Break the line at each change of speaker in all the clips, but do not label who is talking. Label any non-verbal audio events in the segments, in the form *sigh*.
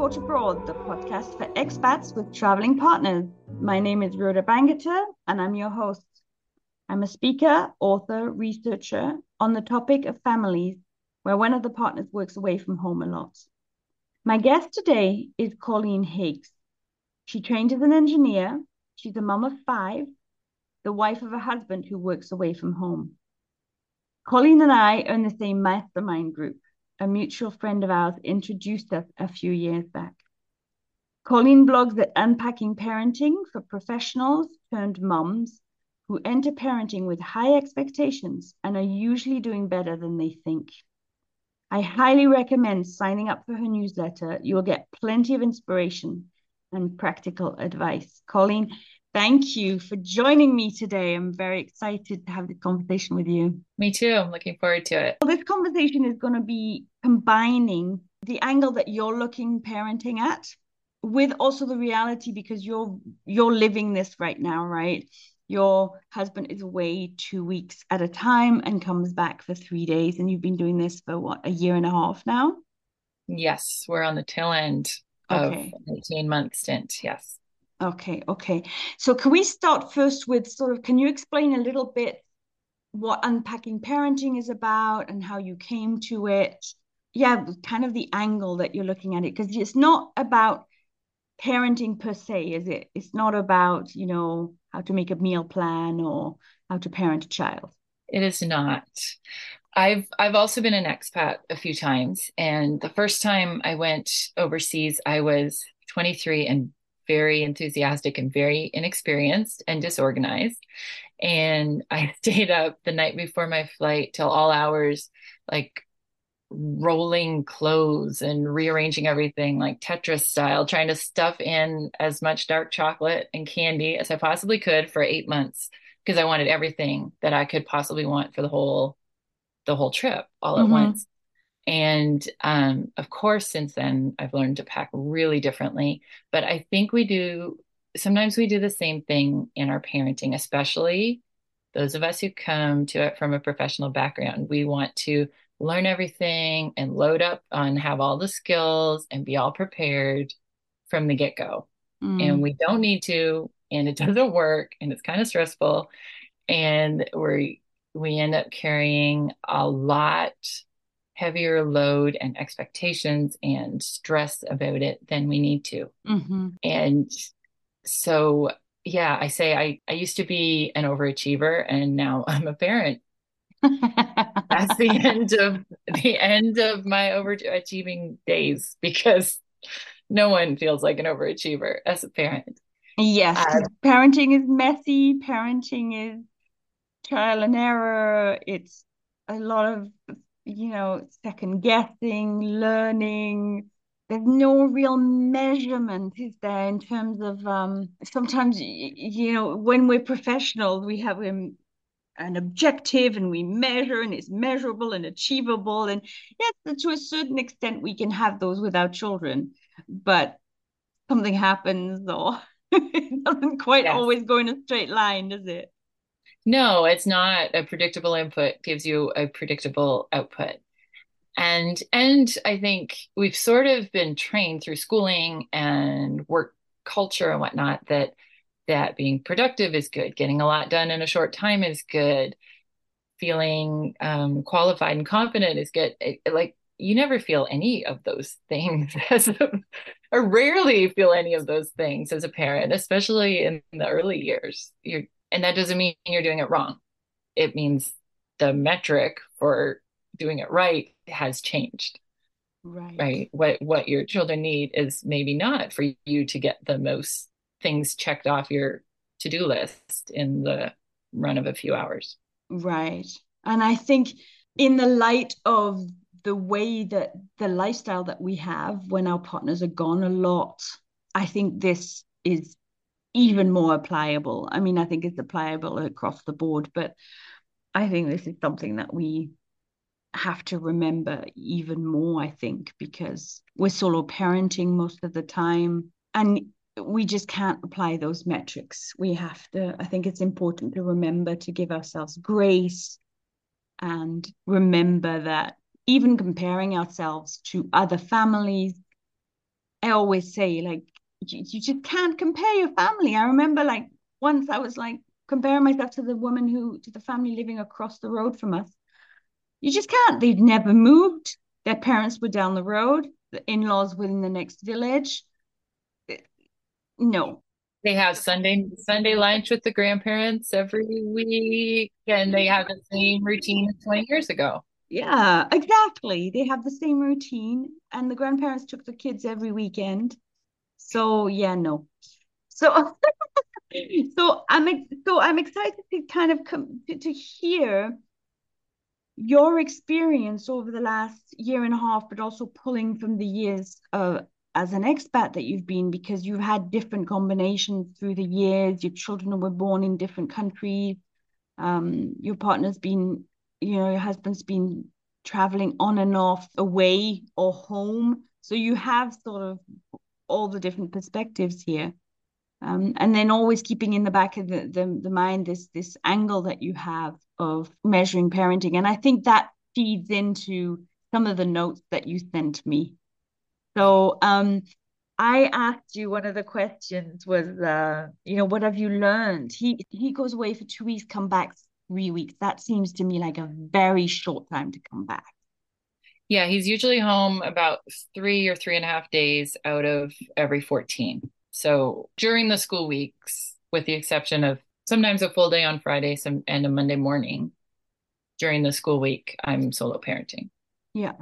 The Abroad, the podcast for expats with traveling partners. My name is Rhoda Bangerter, and I'm your host. I'm a speaker, author, researcher on the topic of families where one of the partners works away from home a lot. My guest today is Colleen Higgs. She trained as an engineer. She's a mum of five, the wife of a husband who works away from home. Colleen and I are in the same mastermind group a mutual friend of ours introduced us a few years back. Colleen blogs at Unpacking Parenting for professionals turned mums who enter parenting with high expectations and are usually doing better than they think. I highly recommend signing up for her newsletter. You'll get plenty of inspiration and practical advice. Colleen, Thank you for joining me today. I'm very excited to have this conversation with you.
Me too. I'm looking forward to it.
Well, this conversation is going to be combining the angle that you're looking parenting at with also the reality because you're you're living this right now, right? Your husband is away two weeks at a time and comes back for three days, and you've been doing this for what a year and a half now.
Yes, we're on the tail end of okay. 18 month stint. Yes.
Okay, okay. So can we start first with sort of, can you explain a little bit what unpacking parenting is about and how you came to it? Yeah, kind of the angle that you're looking at it, because it's not about parenting per se, is it? It's not about, you know, how to make a meal plan or how to parent a child.
It is not. I've I've also been an expat a few times and the first time I went overseas I was 23 and very enthusiastic and very inexperienced and disorganized. And *laughs* I stayed up the night before my flight till all hours, like rolling clothes and rearranging everything like Tetris style, trying to stuff in as much dark chocolate and candy as I possibly could for eight months because I wanted everything that I could possibly want for the whole the whole trip all at mm-hmm. once. And um, of course, since then, I've learned to pack really differently. But I think we do, sometimes we do the same thing in our parenting, especially those of us who come to it from a professional background. We want to learn everything and load up on have all the skills and be all prepared from the get go. Mm. And we don't need to, and it *laughs* doesn't work, and it's kind of stressful. And we we end up carrying a lot heavier load and expectations and stress about it than we need to. Mm-hmm. And so, yeah, I say I, I used to be an overachiever and now *laughs* I'm a parent. *laughs* That's the end of the end of my overachieving days because no one feels like an overachiever as a parent.
Yes, uh, parenting is messy. Parenting is trial and error. It's a lot of you know, second guessing, learning. There's no real measurement, is there, in terms of um, sometimes, you know, when we're professionals, we have um, an objective and we measure and it's measurable and achievable. And yes, to a certain extent, we can have those with our children, but something happens or *laughs* it doesn't quite yes. always go in a straight line, does it?
No, it's not a predictable input gives you a predictable output. And and I think we've sort of been trained through schooling and work culture and whatnot that that being productive is good, getting a lot done in a short time is good, feeling um, qualified and confident is good. It, like you never feel any of those *laughs* things as a, or rarely feel any of those things as a parent, especially in the early years. You're and that doesn't mean you're doing it wrong. It means the metric for doing it right has changed. Right. Right. What what your children need is maybe not for you to get the most things checked off your to-do list in the run of a few hours.
Right. And I think in the light of the way that the lifestyle that we have when our partners are gone a lot, I think this is even more applicable. I mean, I think it's applicable across the board, but I think this is something that we have to remember even more, I think, because we're solo parenting most of the time and we just can't apply those metrics. We have to, I think it's important to remember to give ourselves grace and remember that even comparing ourselves to other families. I always say, like, you, you just can't compare your family. I remember, like, once I was like comparing myself to the woman who, to the family living across the road from us. You just can't. They'd never moved. Their parents were down the road. The in laws were in the next village. Uh, no,
they have Sunday Sunday lunch with the grandparents every week, and they have the same routine as 20 years ago.
Yeah, exactly. They have the same routine, and the grandparents took the kids every weekend. So yeah, no. So *laughs* so I'm so I'm excited to kind of come to, to hear your experience over the last year and a half, but also pulling from the years uh, as an expat that you've been, because you've had different combinations through the years. Your children were born in different countries. Um, your partner's been you know, your husband's been traveling on and off, away or home. So you have sort of all the different perspectives here. Um, and then always keeping in the back of the, the, the mind this this angle that you have of measuring parenting. And I think that feeds into some of the notes that you sent me. So um, I asked you one of the questions was, uh, you know, what have you learned? He he goes away for two weeks, come back three weeks. That seems to me like a very short time to come back.
Yeah, he's usually home about three or three and a half days out of every 14. So during the school weeks, with the exception of sometimes a full day on Friday some, and a Monday morning during the school week, I'm solo parenting.
Yeah.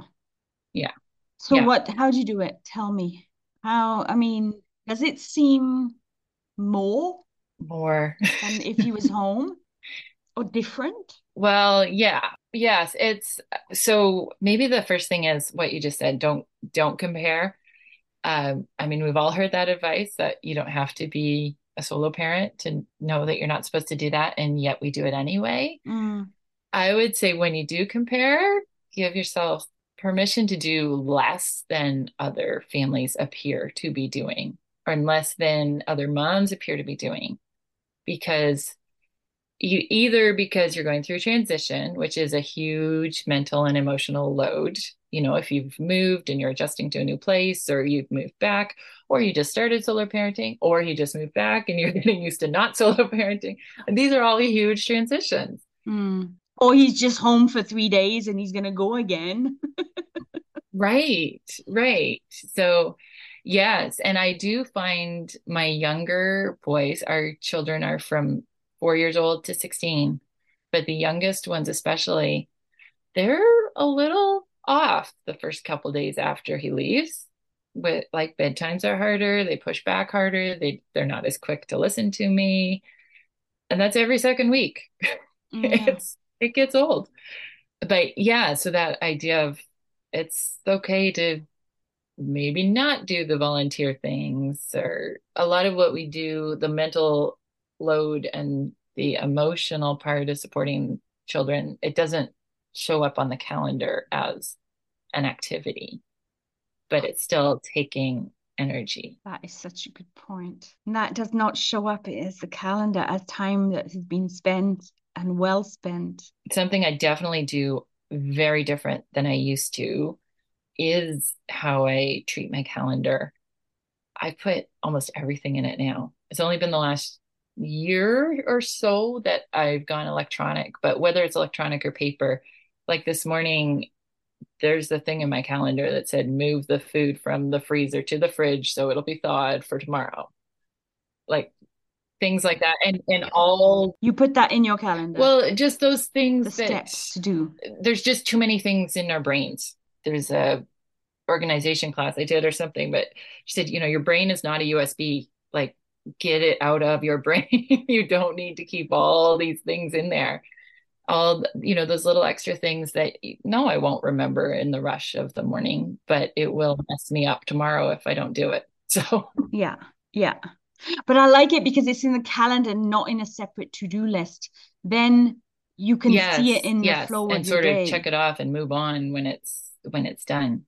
Yeah.
So
yeah.
what how do you do it? Tell me. How I mean, does it seem more
more
than if he was *laughs* home? or different?
Well, yeah. Yes, it's so maybe the first thing is what you just said, don't don't compare. Um, I mean, we've all heard that advice that you don't have to be a solo parent to know that you're not supposed to do that, and yet we do it anyway.
Mm.
I would say when you do compare, give yourself permission to do less than other families appear to be doing, or less than other moms appear to be doing, because you either because you're going through transition, which is a huge mental and emotional load. You know, if you've moved and you're adjusting to a new place, or you've moved back, or you just started solo parenting, or you just moved back and you're *laughs* getting used to not solo parenting. These are all huge transitions.
Mm. Or he's just home for three days and he's going to go again.
right, right. So, yes. And I do find my younger boys, our children are from four years old to 16. But the youngest ones, especially, they're a little off the first couple days after he leaves. With like bedtimes are harder, they push back harder, they they're not as quick to listen to me. And that's every second week. *laughs* It's it gets old. But yeah, so that idea of it's okay to maybe not do the volunteer things or a lot of what we do, the mental load and the emotional part of supporting children, it doesn't show up on the calendar as an activity, but it's still taking energy.
That is such a good point. And that does not show up as the calendar as time that has been spent and well spent.
Something I definitely do very different than I used to is how I treat my calendar. I put almost everything in it now. It's only been the last year or so that I've gone electronic, but whether it's electronic or paper, like this morning, there's the thing in my calendar that said move the food from the freezer to the fridge so it'll be thawed for tomorrow. Like things like that. And and all
you put that in your calendar.
Well, just those things
the steps to do.
There's just too many things in our brains. There's a organization class I did or something, but she said, you know, your brain is not a USB like get it out of your *laughs* brain. you don't need to keep all these things in there. All, you know, those little extra things that no, I won't remember in the rush of the morning, but it will mess me up tomorrow if I don't do it. *laughs* So,
yeah, yeah. But I like it because it's in the calendar, not in a separate to do list. Then you can yes, see it in yes. the flow
and sort of check it off and move on when it's when it's done.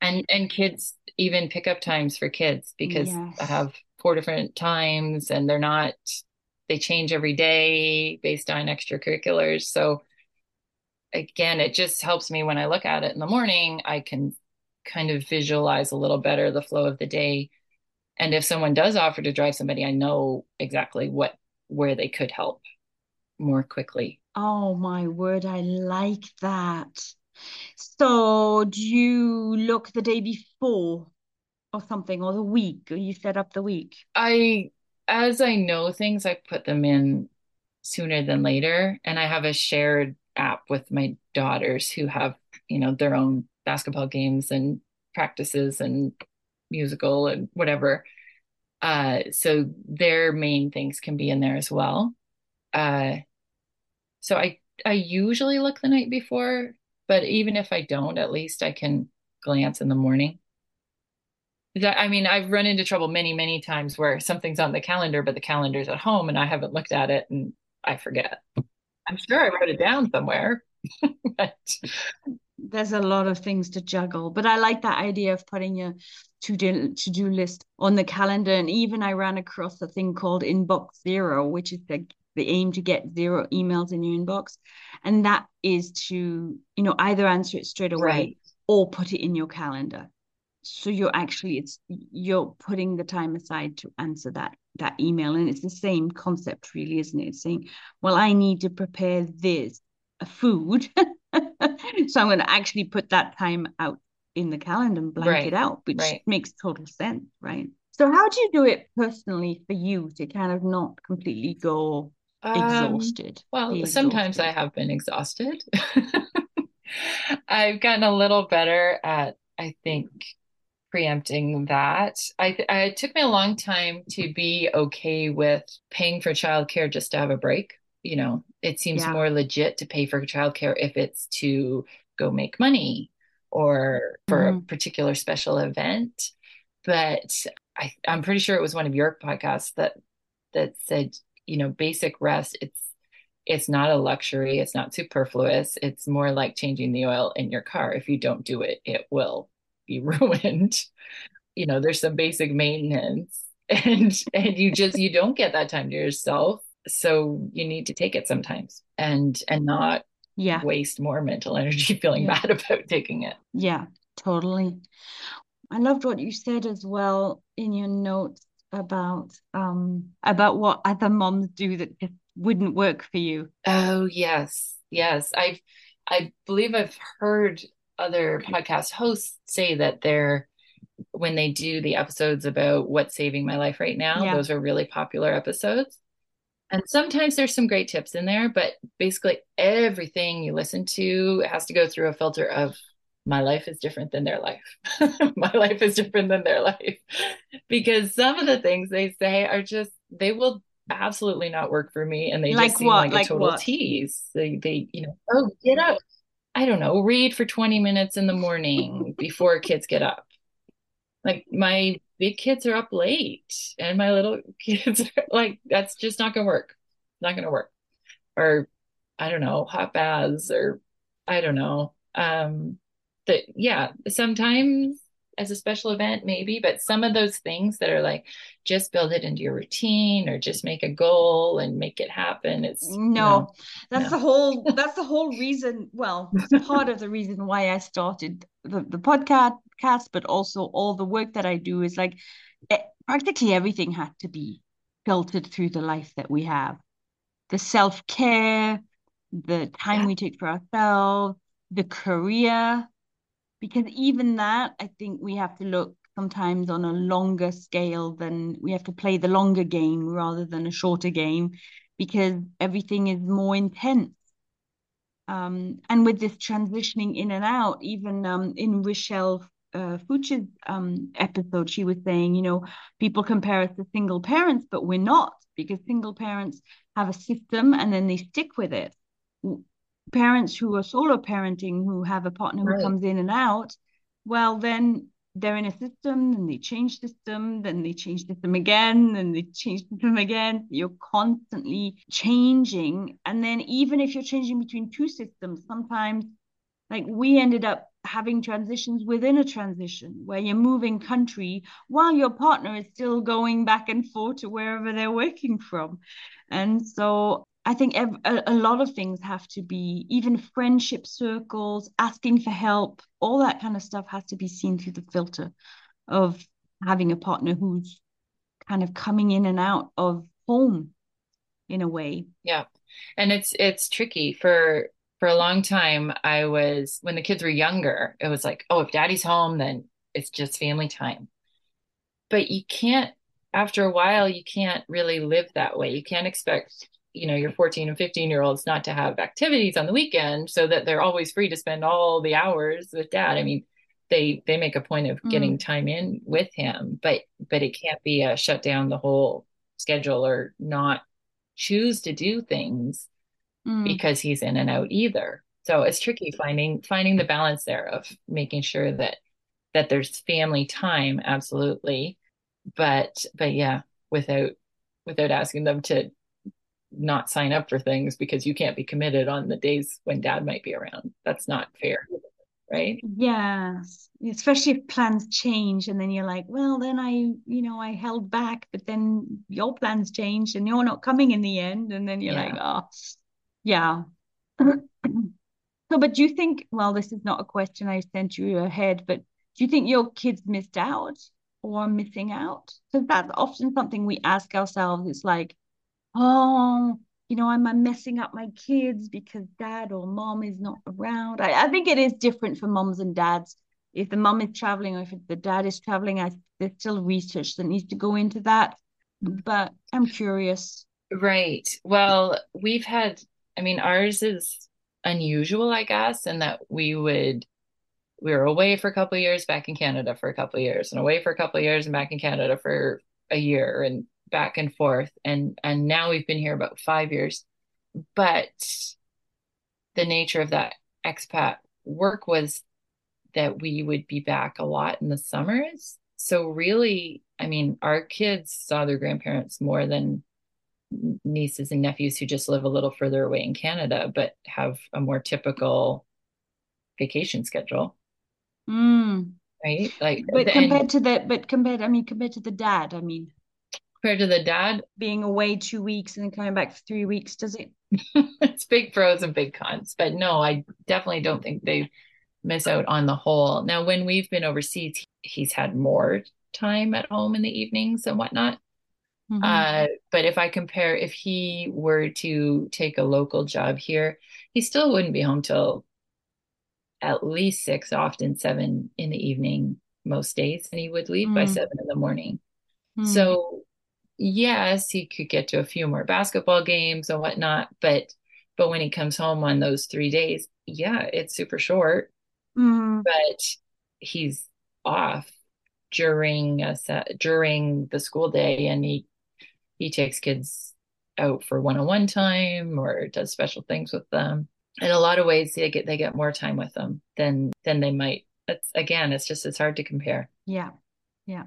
And and kids even pick up times for kids because yes. I have four different times and they're not they change every day based on extracurriculars so again, it just helps me when I look at it in the morning, I can kind of visualize a little better the flow of the day. And if someone does offer to drive somebody, I know exactly what where they could help more quickly.
Oh my word, I like that. So do you look the day before or something or the week or you set up the week?
I as I know things, I put them in sooner than later. And I have a shared app with my daughters who have, you know, their own basketball games and practices and musical and whatever. Uh, so their main things can be in there as well. Uh, so I I usually look the night before, but even if I don't, at least I can glance in the morning. I mean, I've run into trouble many, many times where something's on the calendar, but the calendar's at home and I haven't looked at it and I forget. I'm sure I wrote it down somewhere. *laughs* but...
There's a lot of things to juggle, but I like that idea of putting your to-do to-do list on the calendar. And even I ran across a thing called Inbox Zero, which is the the aim to get zero emails in your inbox, and that is to you know either answer it straight away right. or put it in your calendar so you're actually it's you're putting the time aside to answer that that email and it's the same concept really isn't it it's saying well i need to prepare this a food *laughs* so i'm going to actually put that time out in the calendar and blank right. it out which right. makes total sense right so how do you do it personally for you to kind of not completely go um, exhausted
well exhausted? sometimes i have been exhausted *laughs* i've gotten a little better at i think preempting that. I, I it took me a long time to be okay with paying for childcare just to have a break. You know, it seems yeah. more legit to pay for childcare if it's to go make money or for mm-hmm. a particular special event. But I, I'm pretty sure it was one of your podcasts that that said, you know, basic rest. It's it's not a luxury. It's not superfluous. It's more like changing the oil in your car. If you don't do it, it will be *laughs* ruined. You know, there's some basic maintenance *laughs* and and you just you don't get that time to yourself. So you need to take it sometimes and and not
yeah
waste more mental energy *laughs* feeling yeah. bad about taking it.
Yeah, totally. I loved what you said as well in your notes about um about what other moms do that just wouldn't work for you.
Oh yes. Yes. I've I believe I've heard other podcast hosts say that they're when they do the episodes about what's saving my life right now, yeah. those are really popular episodes. And sometimes there's some great tips in there, but basically everything you listen to has to go through a filter of my life is different than their life. *laughs* my life is different than their life. because some of the things they say are just, they will absolutely not work for me. And they like just seem what? like, like a total what? tease. They, they, you know, oh, get up, I don't know, read for 20 minutes in the morning *laughs* before kids get up. Like my big kids are up late and my little *laughs* kids are like, that's just not going to work. Not going to work. Or I don't know, hot baths or I don't know. Um, that, yeah, sometimes as a special event maybe but some of those things that are like just build it into your routine or just make a goal and make it happen it's
no, no that's no. the whole *laughs* that's the whole reason well part of the reason why i started the, the podcast but also all the work that i do is like it, practically everything had to be filtered through the life that we have the self-care the time yeah. we take for ourselves the career because even that i think we have to look sometimes on a longer scale than we have to play the longer game rather than a shorter game because everything is more intense. Um, and with this transitioning in and out even um, in Rochelle uh, Fuchs's um, episode, she was saying, you know, people compare us to single parents, but we're not because single parents have a system and then they stick with it parents who are solo parenting who have a partner who right. comes in and out, well, then they're in a system and they change system, then they change system again, and they change system again. You're constantly changing. And then even if you're changing between two systems, sometimes like we ended up having transitions within a transition where you're moving country while your partner is still going back and forth to wherever they're working from. And so I think a, a lot of things have to be, even friendship circles, asking for help, all that kind of stuff has to be seen through the filter of having a partner who's kind of coming in and out of home in a way.
Yeah. And it's it's tricky for for a long time I was when the kids were younger, it was like, oh, if daddy's home, then it's just family time. But you can't after a while you can't really live that way. You can't expect you know your 14 and 15 year olds not to have activities on the weekend so that they're always free to spend all the hours with dad i mean they they make a point of getting mm. time in with him but but it can't be a shut down the whole schedule or not choose to do things mm. because he's in and out either so it's tricky finding finding the balance there of making sure that that there's family time absolutely but but yeah without without asking them to not sign up for things because you can't be committed on the days when dad might be around. That's not fair. Right.
Yeah. Especially if plans change and then you're like, well, then I, you know, I held back, but then your plans changed and you're not coming in the end. And then you're yeah. like, oh, yeah. *clears throat* so, but do you think, well, this is not a question I sent you ahead, but do you think your kids missed out or missing out? Because that's often something we ask ourselves. It's like, oh, you know, am I messing up my kids because dad or mom is not around? I, I think it is different for moms and dads. If the mom is traveling or if the dad is traveling, I there's still research that needs to go into that. But I'm curious.
Right. Well, we've had, I mean, ours is unusual, I guess, in that we would we were away for a couple years, back in Canada for a couple years, and away for a couple years and back in Canada for a year. And back and forth. And and now we've been here about 5 years. But the nature of that expat work was that we would be back a lot in the summers. So really i mean our kids saw their grandparents more than nieces and nephews who just live a little further away in canada but have a more typical vacation schedule.
Mm.
right? Like
but compared and, to the but compared i mean compared to the dad i mean
compared to the dad
being away two weeks and then coming back for three weeks does it *laughs*
it's big pros and big cons but no i definitely don't think they miss out on the whole now when we've been overseas he's had more time at home in the evenings and whatnot mm-hmm. uh, but if i compare if he were to take a local job here he still wouldn't be home till at least six often seven in the evening most days and he would leave mm. by seven in the morning mm. so yes, he could get to a few more basketball games and whatnot, but but when he comes home on those three days, yeah, it's super short.
Mm.
But he's off during a set, during the school day, and he he takes kids out for one-on-one time or does special things with them. In a lot of ways, they get they get more time with them than than they might. It's again, it's just it's hard to compare.
Yeah, yeah.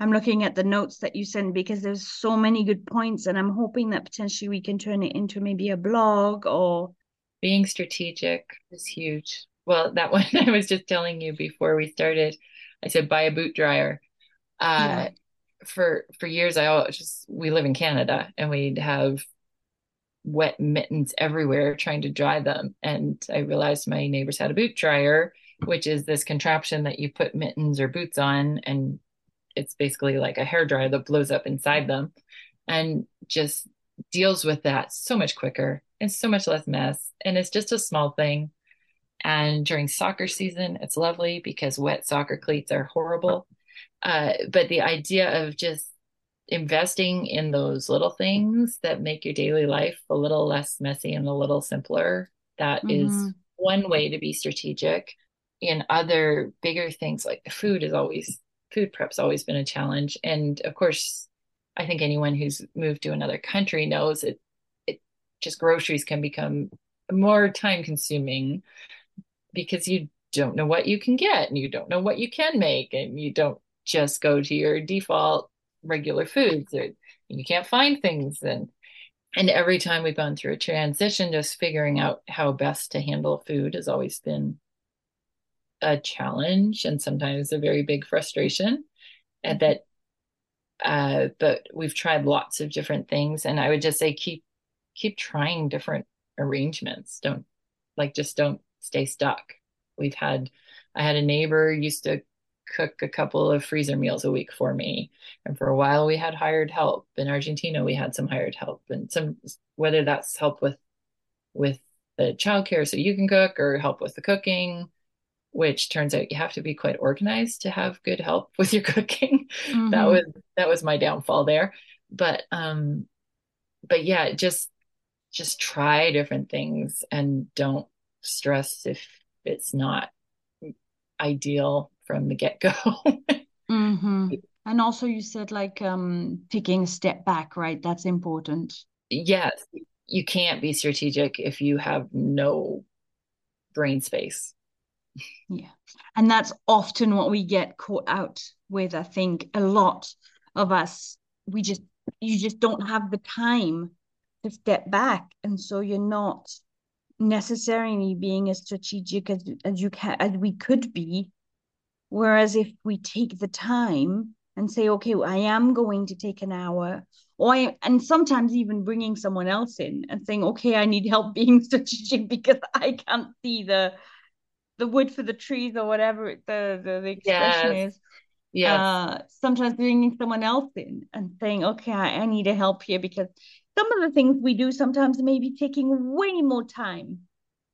I'm looking at the notes that you sent because there's so many good points, and I'm hoping that potentially we can turn it into maybe a blog or
being strategic is huge. Well, that *laughs* one I was just telling you before we started, I said buy a boot dryer. Uh, yeah. For for years, I always just we live in Canada and we'd have wet mittens everywhere trying to dry them, and I realized my neighbors had a boot dryer, which is this contraption that you put mittens or boots on and it's basically like a hair dryer that blows up inside them and just deals with that so much quicker and so much less mess. And it's just a small thing. And during soccer season, it's lovely because wet soccer cleats are horrible. Uh, but the idea of just investing in those little things that make your daily life a little less messy and a little simpler, that mm-hmm. is one way to be strategic. In other bigger things like food is always food prep's always been a challenge. And of course, I think anyone who's moved to another country knows it it just groceries can become more time consuming because you don't know what you can get and you don't know what you can make and you don't just go to your default regular foods or you can't find things and and every time we've gone through a transition just figuring out how best to handle food has always been a challenge and sometimes a very big frustration and that uh, but we've tried lots of different things and i would just say keep keep trying different arrangements. Don't like just don't stay stuck. We've had I had a neighbor used to cook a couple of freezer meals a week for me. And for a while we had hired help. In Argentina we had some hired help and some whether that's help with with the childcare so you can cook or help with the cooking, which turns out you have to be quite organized to have good help *laughs* with your cooking. Mm-hmm. That was that was my downfall there. But um but yeah, just just try different things and don't stress if it's not ideal from the get-go.
mm-hmm. *laughs* And also you said like um taking a step back, right? That's important.
Yes. You can't be strategic if you have no brain space.
Yeah. And that's often what we get caught out with, I think, a lot of us. We just you just don't have the time to step back. And so you're not necessarily being as strategic as, as you can as we could be. Whereas if we take the time and say, okay, well, I am going to take an hour, or I, and sometimes even bringing someone else in and saying, okay, I need help being *laughs* strategic because I can't see the the wood for the trees or whatever the the, the expression yes. is. Yeah. Uh, sometimes bringing someone else in and saying, okay, I, I need a help here because some of the things we do sometimes may be taking way more time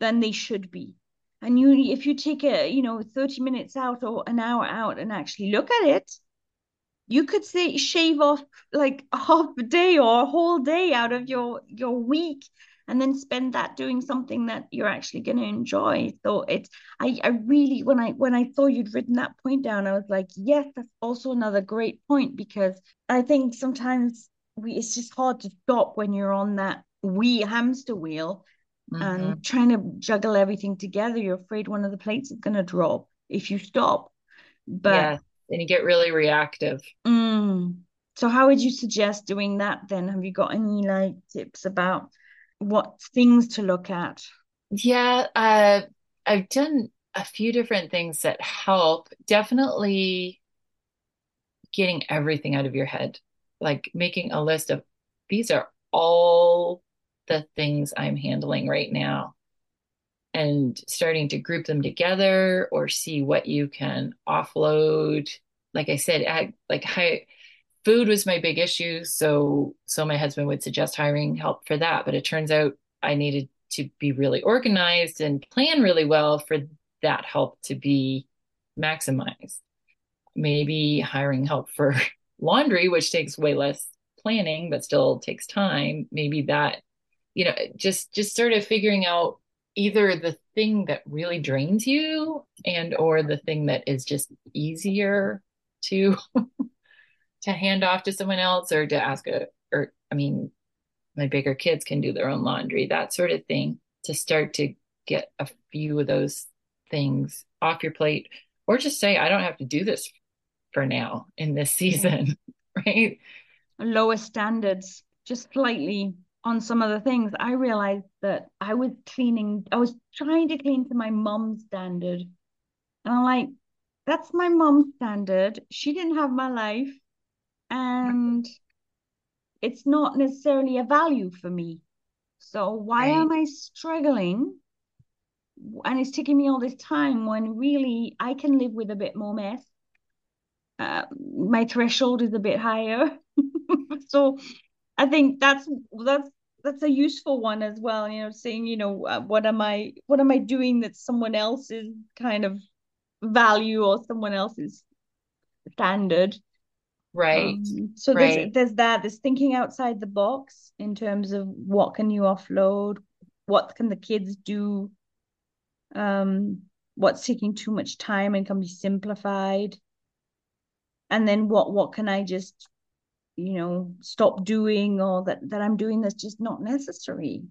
than they should be. And you, if you take a, you know, 30 minutes out or an hour out and actually look at it, you could say shave off like *laughs* half a day or a whole day out of your your week and then spend that doing something that you're actually going to enjoy. So it's I, I really when i when i saw you'd written that point down i was like yes that's also another great point because i think sometimes we it's just hard to stop when you're on that wee hamster wheel mm-hmm. and trying to juggle everything together. You're afraid one of the plates is going to drop if you stop. But yeah
and you get really reactive.
Mm. so how would you suggest doing that then? Have you got any like tips about what things to look at.
Yeah uh, i've done a few different things that help. Definitely getting everything out of your head like making a list of these are all the things I'm handling right now. And starting to group them together or see what you can offload. Like I said, I, like I, food was my big issue. So, so my husband would suggest hiring help for that. But it turns out I needed to be really organized and plan really well for that help to be maximized. Maybe hiring help for *laughs* laundry, which takes way less planning, but still takes time, maybe that, you know, just just sort of figuring out either the thing that really drains you and or the thing that is just easier to *laughs* to hand off to someone else or to ask a or I mean my bigger kids can do their own laundry, that sort of thing, to start to get a few of those things off your plate or just say I don't have to do this for now in this season, *laughs* right?
Lower standards, just slightly on some of the things. I realized that I was cleaning, I was trying to clean to my mom's standard. And I'm like, that's my mom's standard. She didn't have my life. And it's not necessarily a value for me. So why right. am I struggling? And it's taking me all this time when really I can live with a bit more mess uh, my threshold is a bit higher. *laughs* so I think that's that's that's a useful one as well. You know, saying you know uh, what am I what am I doing that someone else's kind of value or someone else's standard.
Right. Um,
so right. there's there's that there's thinking outside the box in terms of what can you offload, what can the kids do, um, what's taking too much time and can be simplified. And then what what can i just you know stop doing or that that i'm doing that's just not necessary?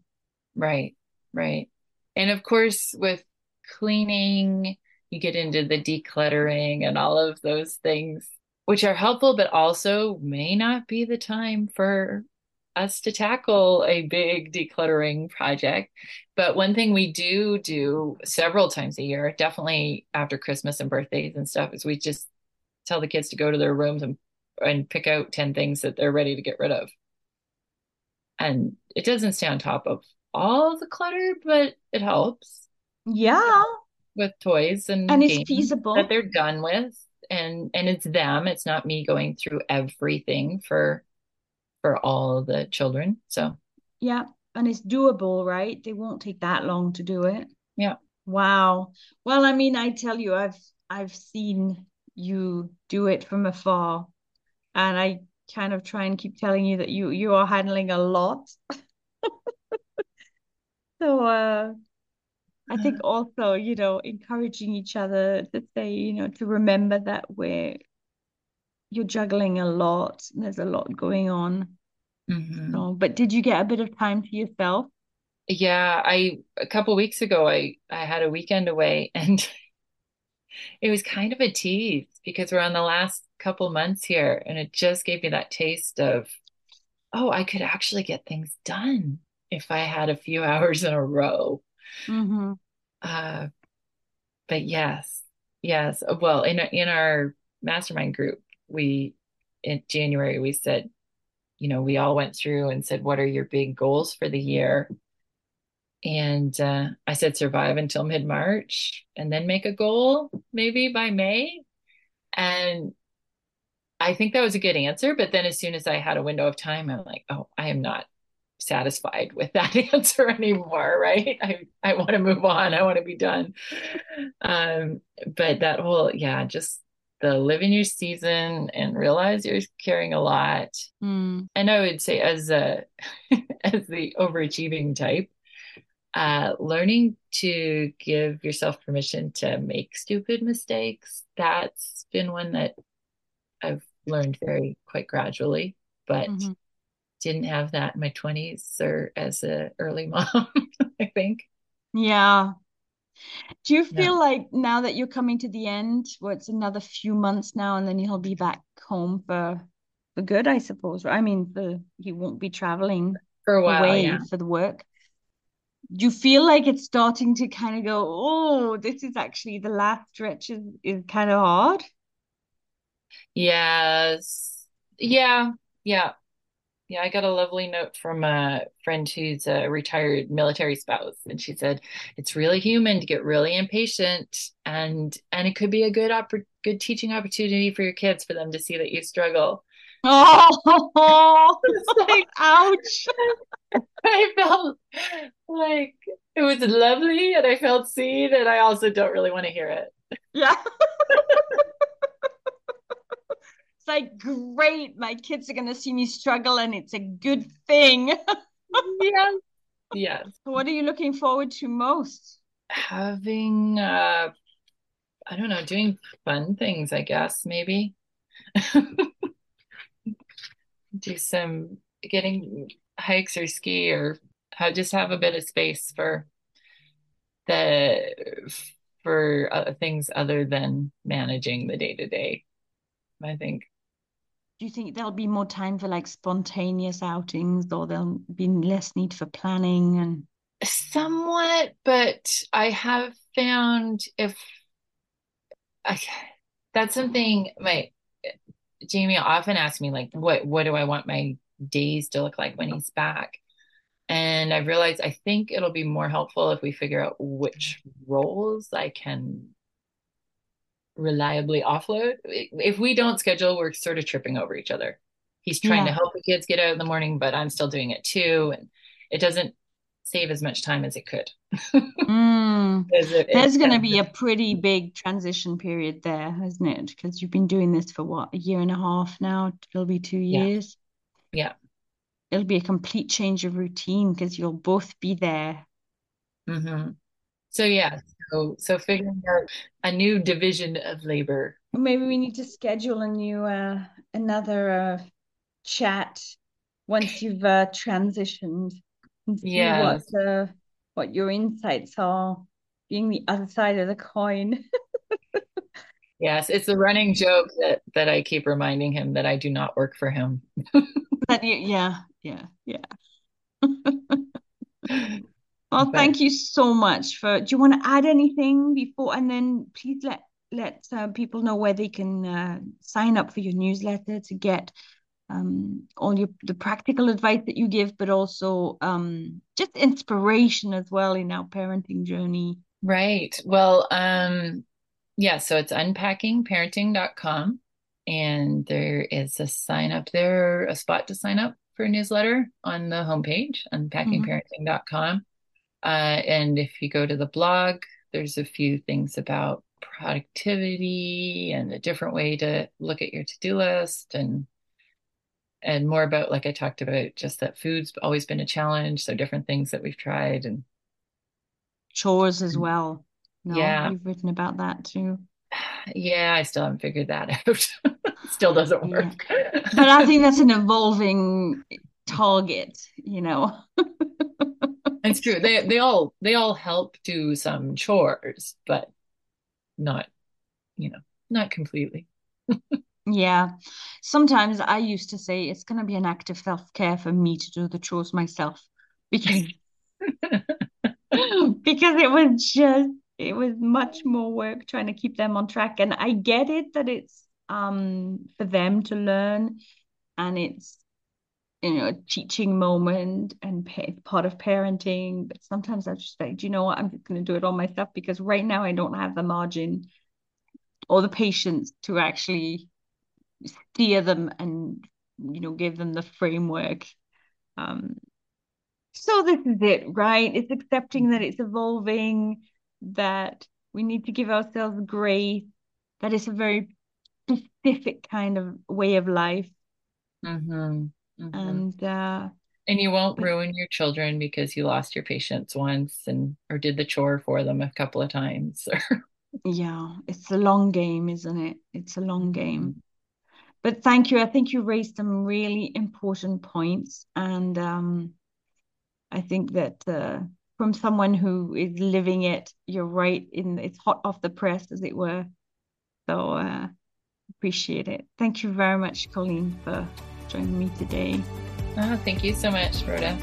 Right. Right. And of course with cleaning you get into the decluttering and all of those things which are helpful but also may not be the time for us to tackle a big decluttering project. But one thing we do do several times a year, definitely after Christmas and birthdays and stuff, is we just tell the kids to go to their rooms and and pick out 10 things that they're ready to get rid of and it doesn't stay on top of all the clutter, but it helps.
Yeah.
With toys and,
and it's feasible
that they're done with. And and it's them. It's not me going through everything for for all the children. So
yeah. And it's doable, right? They won't take that long to do it.
Yeah.
Wow. Well, I mean, I tell you, I've I've seen you do it from afar. And I kind of try and keep telling you that you you are handling a lot. *laughs* so uh I think also, you know, encouraging each other to say, you know, to remember that we're you're juggling a lot. There's a lot going on. Mm-hmm. So, but did you get a bit of time to yourself?
Yeah, I a couple weeks ago I I had a weekend away *laughs* and it was kind of a tease because we're on the last couple months here and it just gave me that taste of oh, I could actually get things done if I had a few *laughs* hours in a row. Mm-hmm. Uh, but yes, yes. Well, in in our mastermind group, we in January we said, you know, we all went through and said, what are your big goals for the year? And uh, I said, survive until mid March, and then make a goal maybe by May. And I think that was a good answer. But then as soon as I had a window of time, I'm like, oh, I am not satisfied with that *laughs* answer anymore right? I i want to move on. I want to be done. Um but that whole yeah just the live in your season and realize you're carrying a lot. Mm. and i would say as a *laughs* as the overachieving type uh learning to give yourself permission to make stupid mistakes that's been one that i've learned very quite gradually but mm-hmm didn't have that in my 20s or as a early *laughs* mom i think.
Yeah. Do you feel yeah. like now that you're coming to the end where it's another few months now and then he'll be back home for for good i suppose i mean the he won't be traveling
for a while away yeah.
for the work. Do you feel like it's starting to kind of go oh this is actually the last stretch is, is kind of hard
yes. Yeah. Yeah yeah, I got a lovely note from a friend who's a retired military spouse, and she said it's really human to get really impatient, and and it could be a good oppor- good teaching opportunity for your kids for them to see that you struggle. *laughs*
Oh, like ouch! *laughs*
I felt like it was lovely, and I felt seen, and I also don't really want to hear it.
Yeah. *laughs* It's like, great, my kids are going to see me struggle and it's a good thing.
yeah. *laughs* Yes.
What are you looking forward to most?
Having, uh, I don't know, doing fun things, I guess, maybe. *laughs* Do some getting hikes or ski or just have a bit of space for the for uh, things other than managing the day to day. I think
do you think there'll be more time for like spontaneous outings or there'll be less need for planning and
somewhat but i have found if I, that's something my jamie often asks me like what what do i want my days to look like when he's back? And i've realized i think it'll be more helpful if we figure out which roles i can reliably offload. If we don't schedule, we're sort of tripping over each other. He's trying yeah. to help the kids get out in the morning, but I'm still doing it too. And it doesn't save as much time as it could. *laughs*
mm. it, There's going to be a pretty big transition period there, isn't it? Because you've been doing this for what, a year and a half now? It'll be two years.
Yeah. yeah.
It'll be a complete change of routine because you'll both be there.
Mm-hmm. So yeah, so so figuring out a new division of labor.
Maybe we need to schedule a new uh another uh chat once *laughs* you've uh transitioned yeah. what uh, what your insights are being the other side of the coin. *laughs*
yes, it's a running joke that that I keep reminding him that I do not work for him. *laughs*
yeah, yeah, yeah. Well, but, thank you so much for. Do you want to add anything before, and then please let let uh, people know where they can uh, sign up for your newsletter to get um, all your the practical advice that you give, but also um, just inspiration as well in our parenting journey.
Right. Well, um, yeah, so it's unpackingparenting.com and there is a sign up there, a spot to sign up for a newsletter on the homepage, unpackingparenting.com. Uh, and if you go to the blog, there's a few things about productivity and a different way to look at your to-do list and and more about like I talked about just that food's always been a challenge. So different things that we've tried and
chores as well.
No, yeah.
you've written about that too. *sighs*
Yeah I still haven't figured that *laughs* out. Still doesn't work.
Yeah. but I think that's an *laughs* evolving target you know *laughs*
it's true. They they all they all help do some chores but not you know not completely.
Yeah. Sometimes I used to say it's going to be an act of self care for me to do the chores myself because *laughs* because it was just it was much more work trying to keep them on track. And I get it that it's um for them to learn and it's you know a teaching moment and part of parenting but sometimes I just like do you know what? I'm just going to do it all myself because right now I don't have the margin or the patience to actually steer them and you know give them the framework. Um so this is it right? It's accepting that it's evolving that we need to give ourselves grace that it's a very specific kind of way of life.
Mm-hmm.
Mm-hmm. and uh
and you won't ruin your children because you lost your patience once and or did the chore for them a couple of times *laughs*
yeah it's a long game isn't it it's a long game mm-hmm. But thank you. I think you raised some really important points. And um, I think that uh, from someone who is living it, you're right in it's hot off the press, as it were. So uh, appreciate it. Thank you very much, Colleen, for joining me today.
Oh, thank you so much, Rhoda.